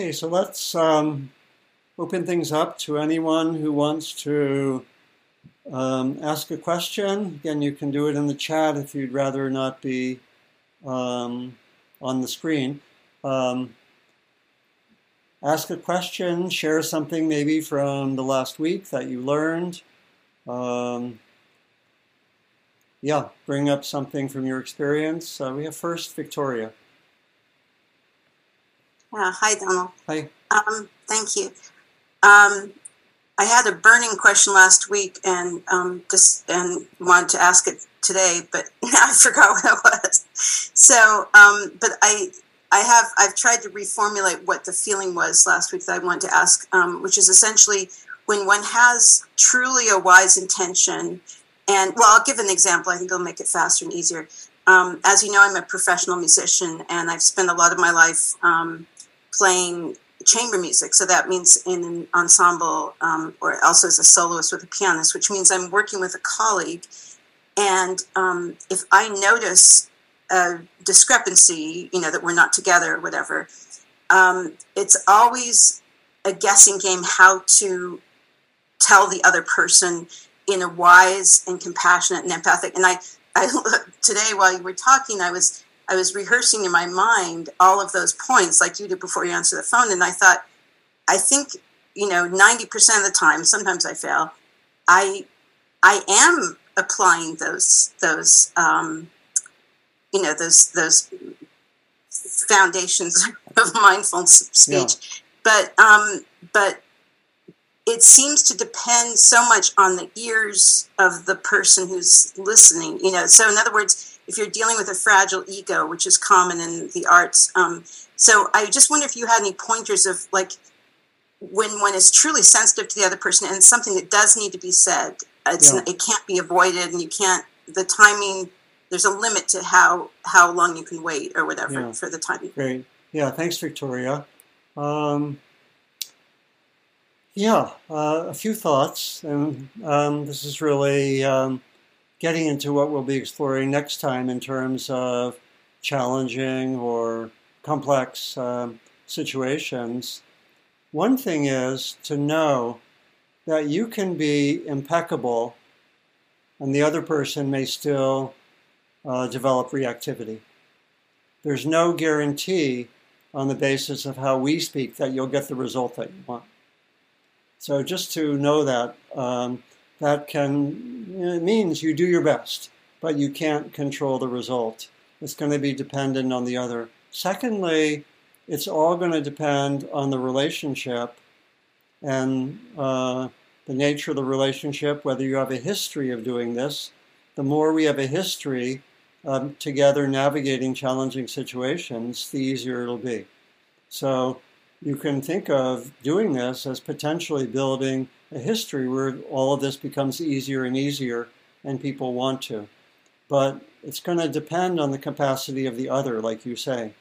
Okay, so let's um, open things up to anyone who wants to um, ask a question. Again, you can do it in the chat if you'd rather not be um, on the screen. Um, ask a question, share something maybe from the last week that you learned. Um, yeah, bring up something from your experience. Uh, we have first Victoria. Yeah, hi, Donald. Hi. Um, thank you. Um, I had a burning question last week and um, just and wanted to ask it today, but <laughs> now I forgot what it was. So, um, but I I have I've tried to reformulate what the feeling was last week that I wanted to ask, um, which is essentially when one has truly a wise intention. And well, I'll give an example. I think it'll make it faster and easier. Um, as you know, I'm a professional musician, and I've spent a lot of my life um, playing chamber music. So that means in an ensemble um, or also as a soloist with a pianist, which means I'm working with a colleague. And um, if I notice a discrepancy, you know, that we're not together or whatever, um, it's always a guessing game how to tell the other person in a wise and compassionate and empathic. And I, I <laughs> today while you were talking, I was I was rehearsing in my mind all of those points like you did before you answer the phone. And I thought, I think, you know, 90% of the time, sometimes I fail, I, I am applying those, those, um, you know, those, those foundations <laughs> of mindful speech. Yeah. But, um, but it seems to depend so much on the ears of the person who's listening, you know. So in other words, if you're dealing with a fragile ego, which is common in the arts. Um, so I just wonder if you had any pointers of like when one is truly sensitive to the other person and something that does need to be said, it's yeah. it can't be avoided, and you can't the timing. There's a limit to how how long you can wait or whatever yeah. for the timing. Great. Yeah, thanks, Victoria. Um, yeah, uh, a few thoughts, and um, this is really um, getting into what we'll be exploring next time in terms of challenging or complex um, situations. One thing is to know that you can be impeccable and the other person may still uh, develop reactivity. There's no guarantee on the basis of how we speak that you'll get the result that you want. So just to know that, um, that can it means you do your best, but you can't control the result. It's going to be dependent on the other. Secondly, it's all going to depend on the relationship and uh, the nature of the relationship, whether you have a history of doing this. The more we have a history um, together navigating challenging situations, the easier it'll be. So you can think of doing this as potentially building a history where all of this becomes easier and easier and people want to. But it's going to depend on the capacity of the other, like you say,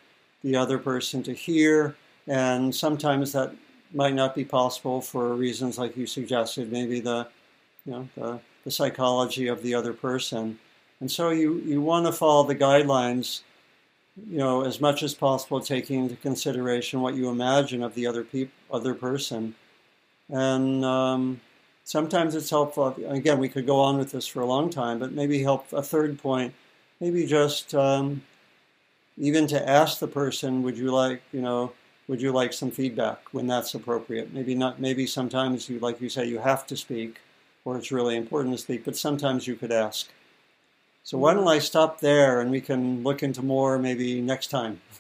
the other person to hear, and sometimes that might not be possible for reasons like you suggested, maybe the, you know, the, the psychology of the other person. And so you, you want to follow the guidelines, you know, as much as possible, taking into consideration what you imagine of the other peop- other person. And um, sometimes it's helpful. Again, we could go on with this for a long time, but maybe help a third point. Maybe just um, even to ask the person, would you like, you know, would you like some feedback when that's appropriate? Maybe not. Maybe sometimes you, like you say, you have to speak, or it's really important to speak. But sometimes you could ask. So why don't I stop there and we can look into more maybe next time. <laughs>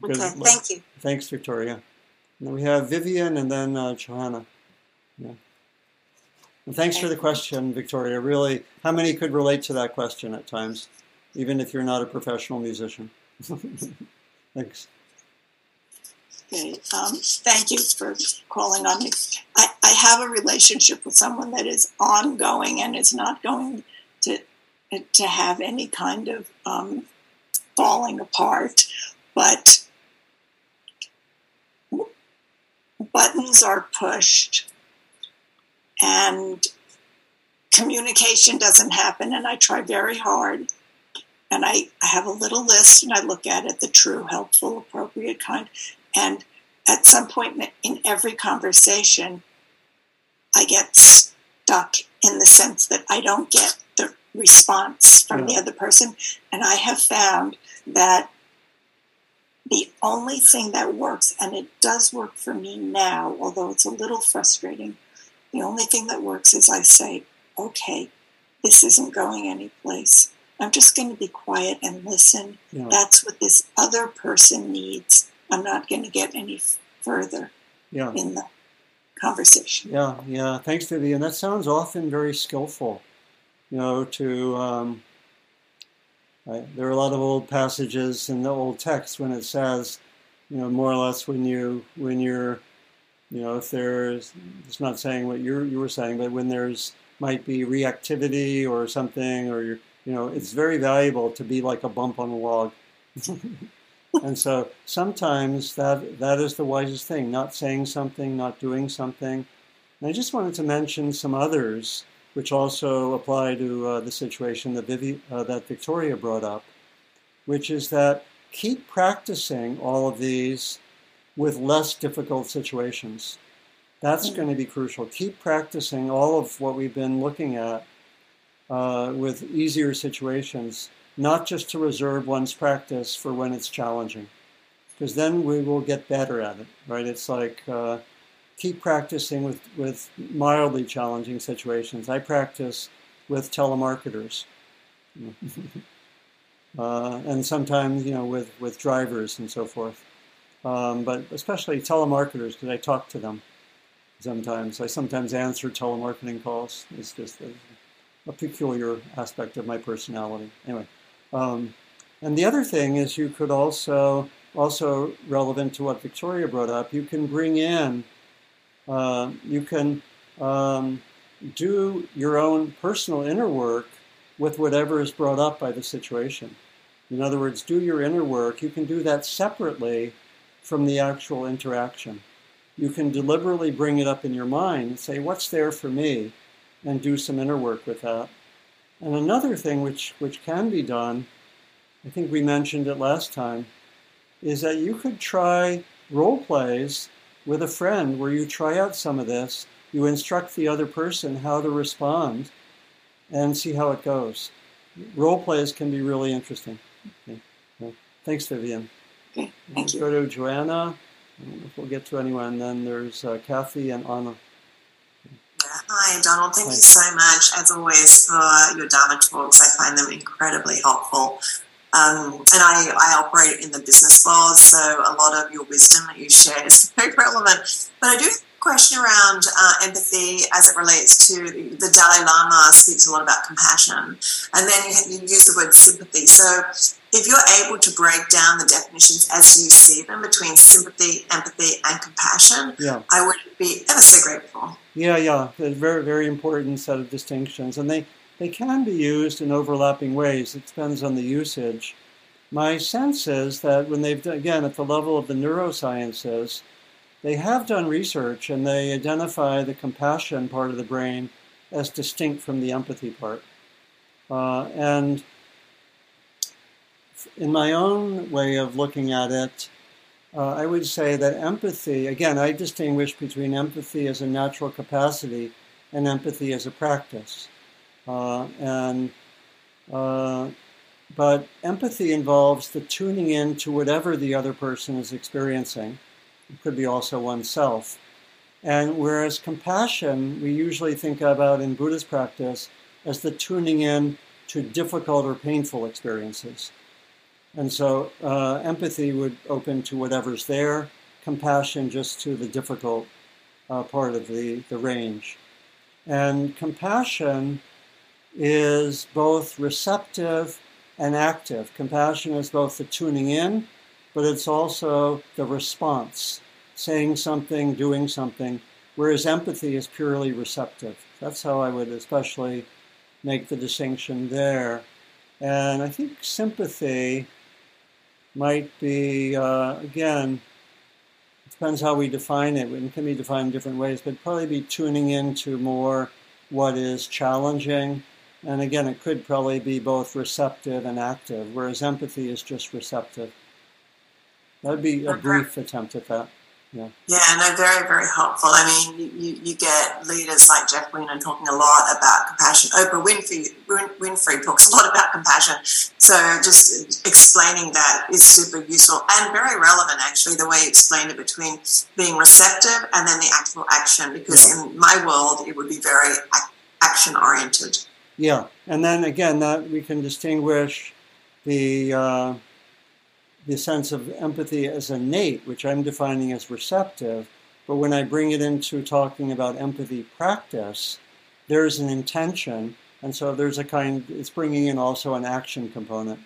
Because, okay, thank you. Thanks, Victoria. And we have Vivian and then uh, Johanna. Yeah. And thanks for the question, Victoria. Really, how many could relate to that question at times, even if you're not a professional musician? <laughs> thanks. Okay, um, thank you for calling on me. I, I have a relationship with someone that is ongoing and is not going to to have any kind of um, falling apart, but buttons are pushed and communication doesn't happen and i try very hard. And I, I have a little list and i look at it the true helpful appropriate kind. And at some point in every conversation i get stuck in the sense that i don't get the response from yeah. the other person. And i have found that the only thing that works, and it does work for me now, although it's a little frustrating, the only thing that works is I say, okay, this isn't going anyplace. I'm just going to be quiet and listen. Yeah. That's what this other person needs. I'm not going to get any further yeah. in the conversation. Yeah, yeah. Thanks, Vivian. That sounds often very skillful, you know, to um, Right? There are a lot of old passages in the old text when it says, you know, more or less when you when you're, you know, if there's, it's not saying what you you were saying, but when there's might be reactivity or something, or you're, you know, it's very valuable to be like a bump on a log. <laughs> and so sometimes that that is the wisest thing, not saying something, not doing something. And I just wanted to mention some others which also apply to uh, the situation that, Vivi, uh, that Victoria brought up, which is that keep practicing all of these with less difficult situations. That's mm. going to be crucial. Keep practicing all of what we've been looking at uh, with easier situations, not just to reserve one's practice for when it's challenging, because then we will get better at it, right? It's like uh, keep practicing with, with mildly challenging situations. I practice with telemarketers. <laughs> uh, and sometimes, you know, with, with drivers and so forth. Um, but especially telemarketers, because I talk to them sometimes. I sometimes answer telemarketing calls. It's just a, a peculiar aspect of my personality. Anyway, um, and the other thing is you could also, also relevant to what Victoria brought up, you can bring in uh, you can um, do your own personal inner work with whatever is brought up by the situation. In other words, do your inner work. You can do that separately from the actual interaction. You can deliberately bring it up in your mind and say, What's there for me? and do some inner work with that. And another thing which, which can be done, I think we mentioned it last time, is that you could try role plays with a friend where you try out some of this, you instruct the other person how to respond, and see how it goes. Role plays can be really interesting. Okay. Well, thanks, Vivian. Okay, thank you. Go to Joanna. If we'll get to anyone, then there's uh, Kathy and Anna. Hi, Donald. Thank you so much, as always, for your Dharma talks. I find them incredibly helpful. Um, and I, I operate in the business world, so a lot of your wisdom that you share is <laughs> very relevant. But I do question around uh, empathy as it relates to the Dalai Lama speaks a lot about compassion, and then you, you use the word sympathy. So if you're able to break down the definitions as you see them between sympathy, empathy, and compassion, yeah. I would be ever so grateful. Yeah, yeah, a very, very important set of distinctions, and they they can be used in overlapping ways. It depends on the usage. My sense is that when they've again at the level of the neurosciences, they have done research and they identify the compassion part of the brain as distinct from the empathy part. Uh, and in my own way of looking at it, uh, I would say that empathy, again, I distinguish between empathy as a natural capacity and empathy as a practice. Uh, and uh, but empathy involves the tuning in to whatever the other person is experiencing. It could be also oneself. And whereas compassion, we usually think about in Buddhist practice as the tuning in to difficult or painful experiences. And so uh, empathy would open to whatever's there, compassion just to the difficult uh, part of the, the range. And compassion is both receptive and active. Compassion is both the tuning in, but it's also the response, saying something, doing something, whereas empathy is purely receptive. That's how I would especially make the distinction there. And I think sympathy might be, uh, again, it depends how we define it. It can be defined in different ways, but probably be tuning into more what is challenging and again, it could probably be both receptive and active, whereas empathy is just receptive. That would be a brief attempt at that. Yeah. Yeah, no, very, very helpful. I mean, you, you get leaders like Jeff Weiner talking a lot about compassion. Oprah Winfrey, Winfrey talks a lot about compassion. So just explaining that is super useful and very relevant, actually, the way you explained it between being receptive and then the actual action, because yeah. in my world, it would be very action oriented. Yeah, and then again, that we can distinguish the uh, the sense of empathy as innate, which I'm defining as receptive. But when I bring it into talking about empathy practice, there's an intention, and so there's a kind. It's bringing in also an action component.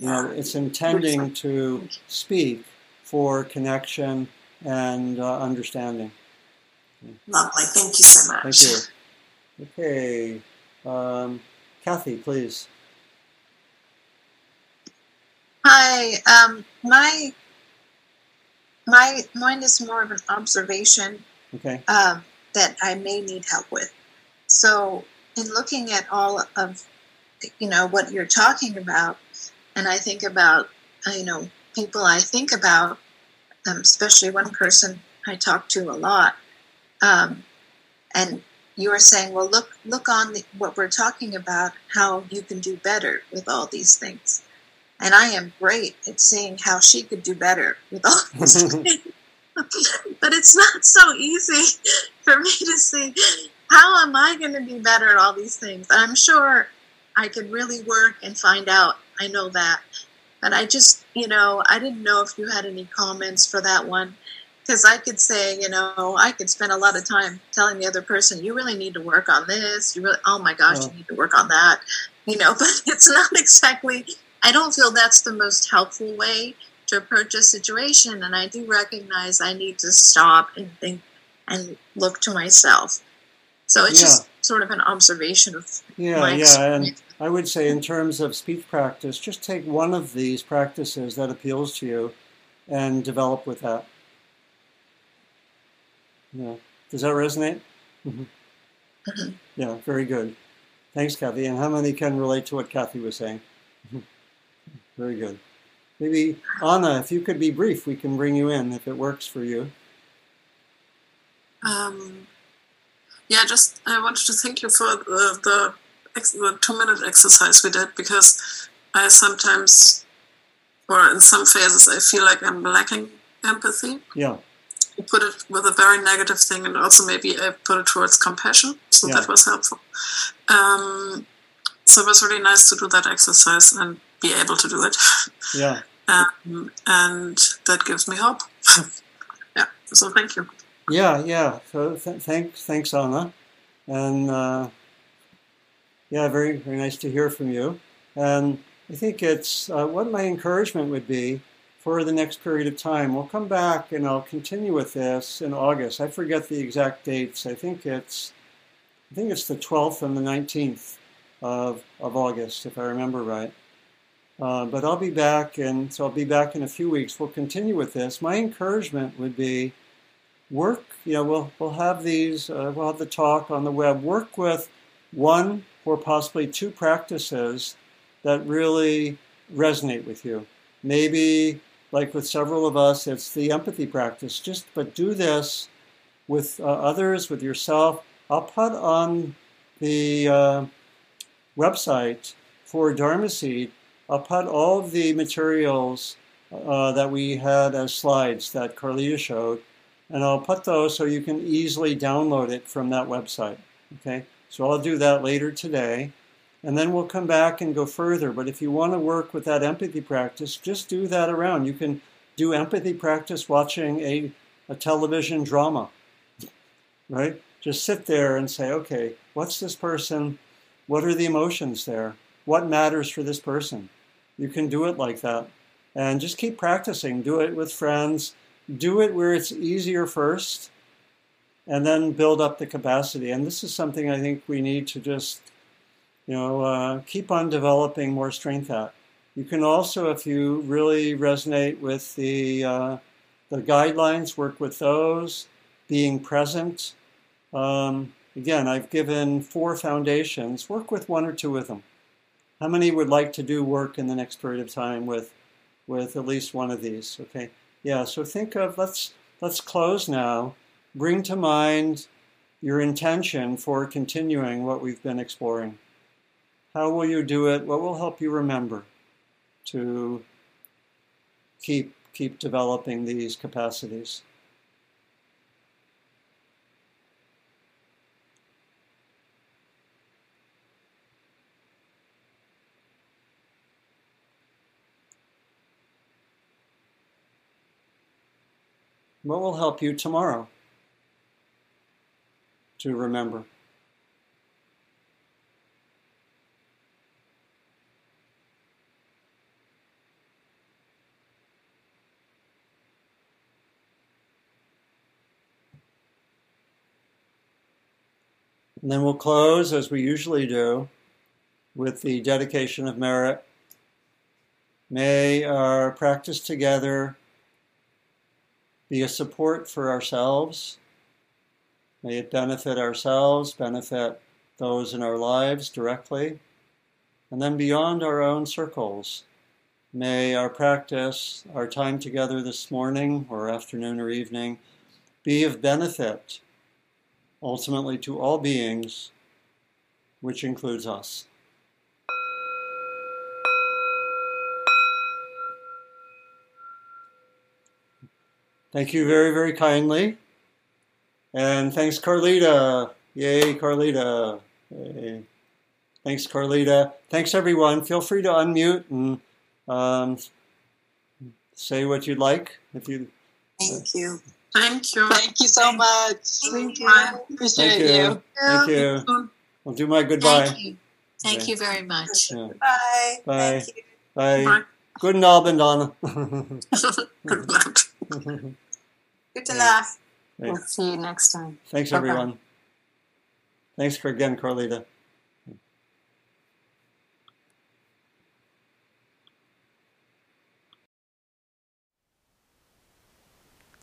You know, it's intending to speak for connection and uh, understanding. Lovely. Thank you so much. Thank you. Okay. Um, Kathy, please. Hi. Um, my my mine is more of an observation. Okay. Um, that I may need help with. So, in looking at all of you know what you're talking about, and I think about uh, you know people I think about, um, especially one person I talk to a lot, um, and you are saying, well, look, look on the, what we're talking about, how you can do better with all these things. And I am great at seeing how she could do better with all <laughs> these things. but it's not so easy for me to see how am I going to be better at all these things. I'm sure I could really work and find out. I know that. But I just, you know, I didn't know if you had any comments for that one because I could say, you know, I could spend a lot of time telling the other person, you really need to work on this. You really, oh my gosh, oh. you need to work on that. You know, <laughs> but it's not exactly. I don't feel that's the most helpful way to approach a situation, and I do recognize I need to stop and think and look to myself. So it's yeah. just sort of an observation of yeah, yeah, and I would say in terms of speech practice, just take one of these practices that appeals to you and develop with that. Yeah. Does that resonate? Mm-hmm. <clears throat> Yeah, very good. Thanks, Kathy. And how many can relate to what Kathy was saying? Mm-hmm. very good. Maybe, Anna, if you could be brief, we can bring you in if it works for you. Um, yeah, just I wanted to thank you for the, the, the two minute exercise we did because I sometimes, or in some phases, I feel like I'm lacking empathy. Yeah. Put it with a very negative thing, and also maybe I put it towards compassion, so yeah. that was helpful. Um, so it was really nice to do that exercise and be able to do it. Yeah. <laughs> Um, and that gives me hope. <laughs> yeah. So thank you. Yeah, yeah. So th- thanks, thanks, Anna, and uh, yeah, very, very nice to hear from you. And I think it's uh, what my encouragement would be for the next period of time. We'll come back and I'll continue with this in August. I forget the exact dates. I think it's, I think it's the 12th and the 19th of of August, if I remember right. Uh, but I'll be back, and so I'll be back in a few weeks. We'll continue with this. My encouragement would be work. You know, we'll we'll have these. Uh, we'll have the talk on the web. Work with one or possibly two practices that really resonate with you. Maybe, like with several of us, it's the empathy practice. Just but do this with uh, others, with yourself. I'll put on the uh, website for Dharma Seed I'll put all of the materials uh, that we had as slides that Carlita showed, and I'll put those so you can easily download it from that website. Okay, so I'll do that later today, and then we'll come back and go further. But if you want to work with that empathy practice, just do that around. You can do empathy practice watching a, a television drama, right? Just sit there and say, okay, what's this person? What are the emotions there? What matters for this person? You can do it like that. And just keep practicing. Do it with friends. Do it where it's easier first, and then build up the capacity. And this is something I think we need to just, you know, uh, keep on developing more strength at. You can also, if you really resonate with the uh, the guidelines, work with those. Being present. Um, again, I've given four foundations. Work with one or two of them. How many would like to do work in the next period of time with with at least one of these? Okay. Yeah, so think of let's let's close now. Bring to mind your intention for continuing what we've been exploring. How will you do it? What will help you remember to keep keep developing these capacities? What will help you tomorrow to remember? And then we'll close, as we usually do, with the dedication of merit. May our practice together be a support for ourselves. May it benefit ourselves, benefit those in our lives directly, and then beyond our own circles. May our practice, our time together this morning or afternoon or evening, be of benefit ultimately to all beings, which includes us. Thank you very, very kindly. And thanks, Carlita. Yay, Carlita. Yay. Thanks, Carlita. Thanks, everyone. Feel free to unmute and um, say what you'd like. If you. Thank you. Thank you. Thank you so much. Thank you. Appreciate Thank you. you. Thank you. I'll do my goodbye. Thank you. Thank Okay. you very much. Yeah. Bye. Bye. Thank you. Bye. Bye. Good Abend, Donna. <laughs> <laughs> Good night. Good enough. We'll see you next time. Thanks, Bye-bye. everyone. Thanks for again, Carlita.